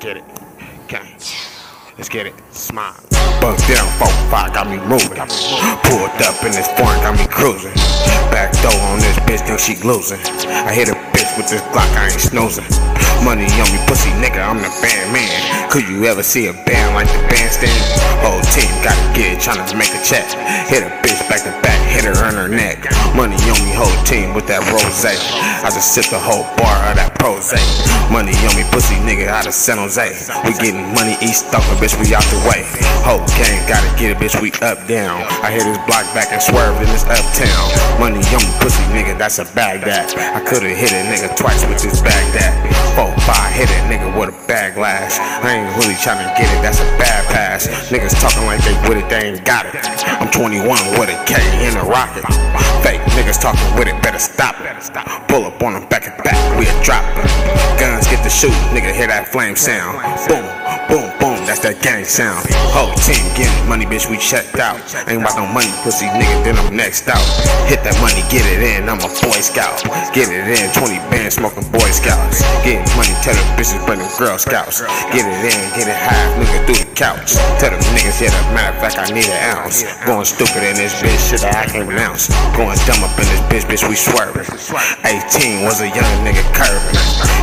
get it. Gang. Let's get it. Smile. Bunk down, 4 5 got me moving. Pulled up in this foreign, got me cruising. Back door on this bitch, think she losing. I hit a bitch with this Glock, I ain't snoozing. Money on me, pussy nigga, I'm the man. Could you ever see a band like the bandstand? Whole team gotta get it, tryna make a check. Hit a bitch back to back, hit her on her neck. Money on me, whole team with that rose. I just sip the whole bar of that prose. Money on me, pussy nigga out of San Jose. We getting money east, stalking, bitch, we out the way. Whole gang gotta get it, bitch, we up down. I hit this block back and swerved in this uptown. Money on me, pussy nigga, that's a bag that. I could've hit a nigga twice with this bag that. Four, five, hit a nigga with a bag. I ain't really tryna get it, that's a bad pass. Niggas talking like they with it, they ain't got it. I'm 21 with a K in a rocket. Fake niggas talking with it, better stop it. Pull up on them back and back, we a drop. Guns get the shoot, nigga hear that flame sound. Boom, boom, boom, that's that gang sound. Whole team getting money, bitch, we checked out. Ain't about no money, pussy nigga, then I'm next out. Hit that money, get it in, I'm a boy scout. Get it in, 20 bands smoking boy scouts. Getting money, tell them bitches bring them girl scouts. Get it in, get it high, nigga through the couch. Tell them niggas, yeah, the matter of fact, I need an ounce. Going stupid in this bitch, shit that I can't pronounce. Going dumb up in this bitch, bitch, we swerving. 18 was a young nigga curving.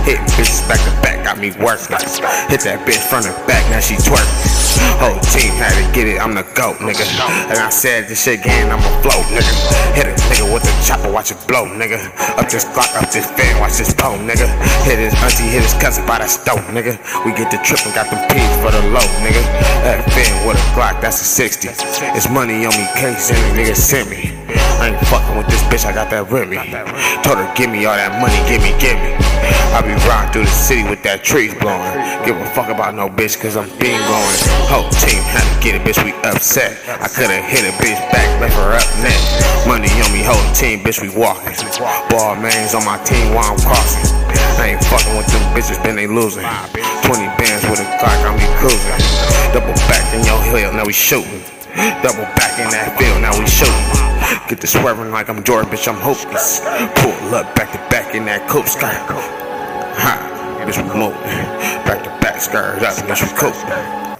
Hit bitches back to back, got me working. Hit that bitch front and back, now she twerking. Whole team had to get it, I'm the GOAT, nigga. And I said this shit again, I'm a float, nigga. Hit a nigga with the chopper, watch it blow, nigga. Up this clock, up this fan, watch this pole, nigga. Hit his auntie, hit his cousin by the stove, nigga. We get the trip and got them pigs for the low, nigga. That fan with a Glock, that's a 60. It's money on me, can't send nigga, send me. I ain't fucking with this bitch, I got that with. Told her, give me all that money, give me, give me. I be riding through the city with that trees blowing. Give a fuck about no bitch, cause I'm being going. Whole team had to get it, bitch, we upset. I could've hit a bitch back, left her up net. Money on me, whole team, bitch, we walking. Ball man's on my team while I'm crossing. I ain't fucking with them bitches, then they losing. 20 bands with a Glock, I'm be cruising. Double back in your hill, now we shooting. Double back in that field, now we shooting. Get the swerving like I'm Jordan, bitch, I'm hopeless. Pull up back to back in that coupe skirt. Ha, bitch, we moving. Back to back skirt, that bitch, we cool.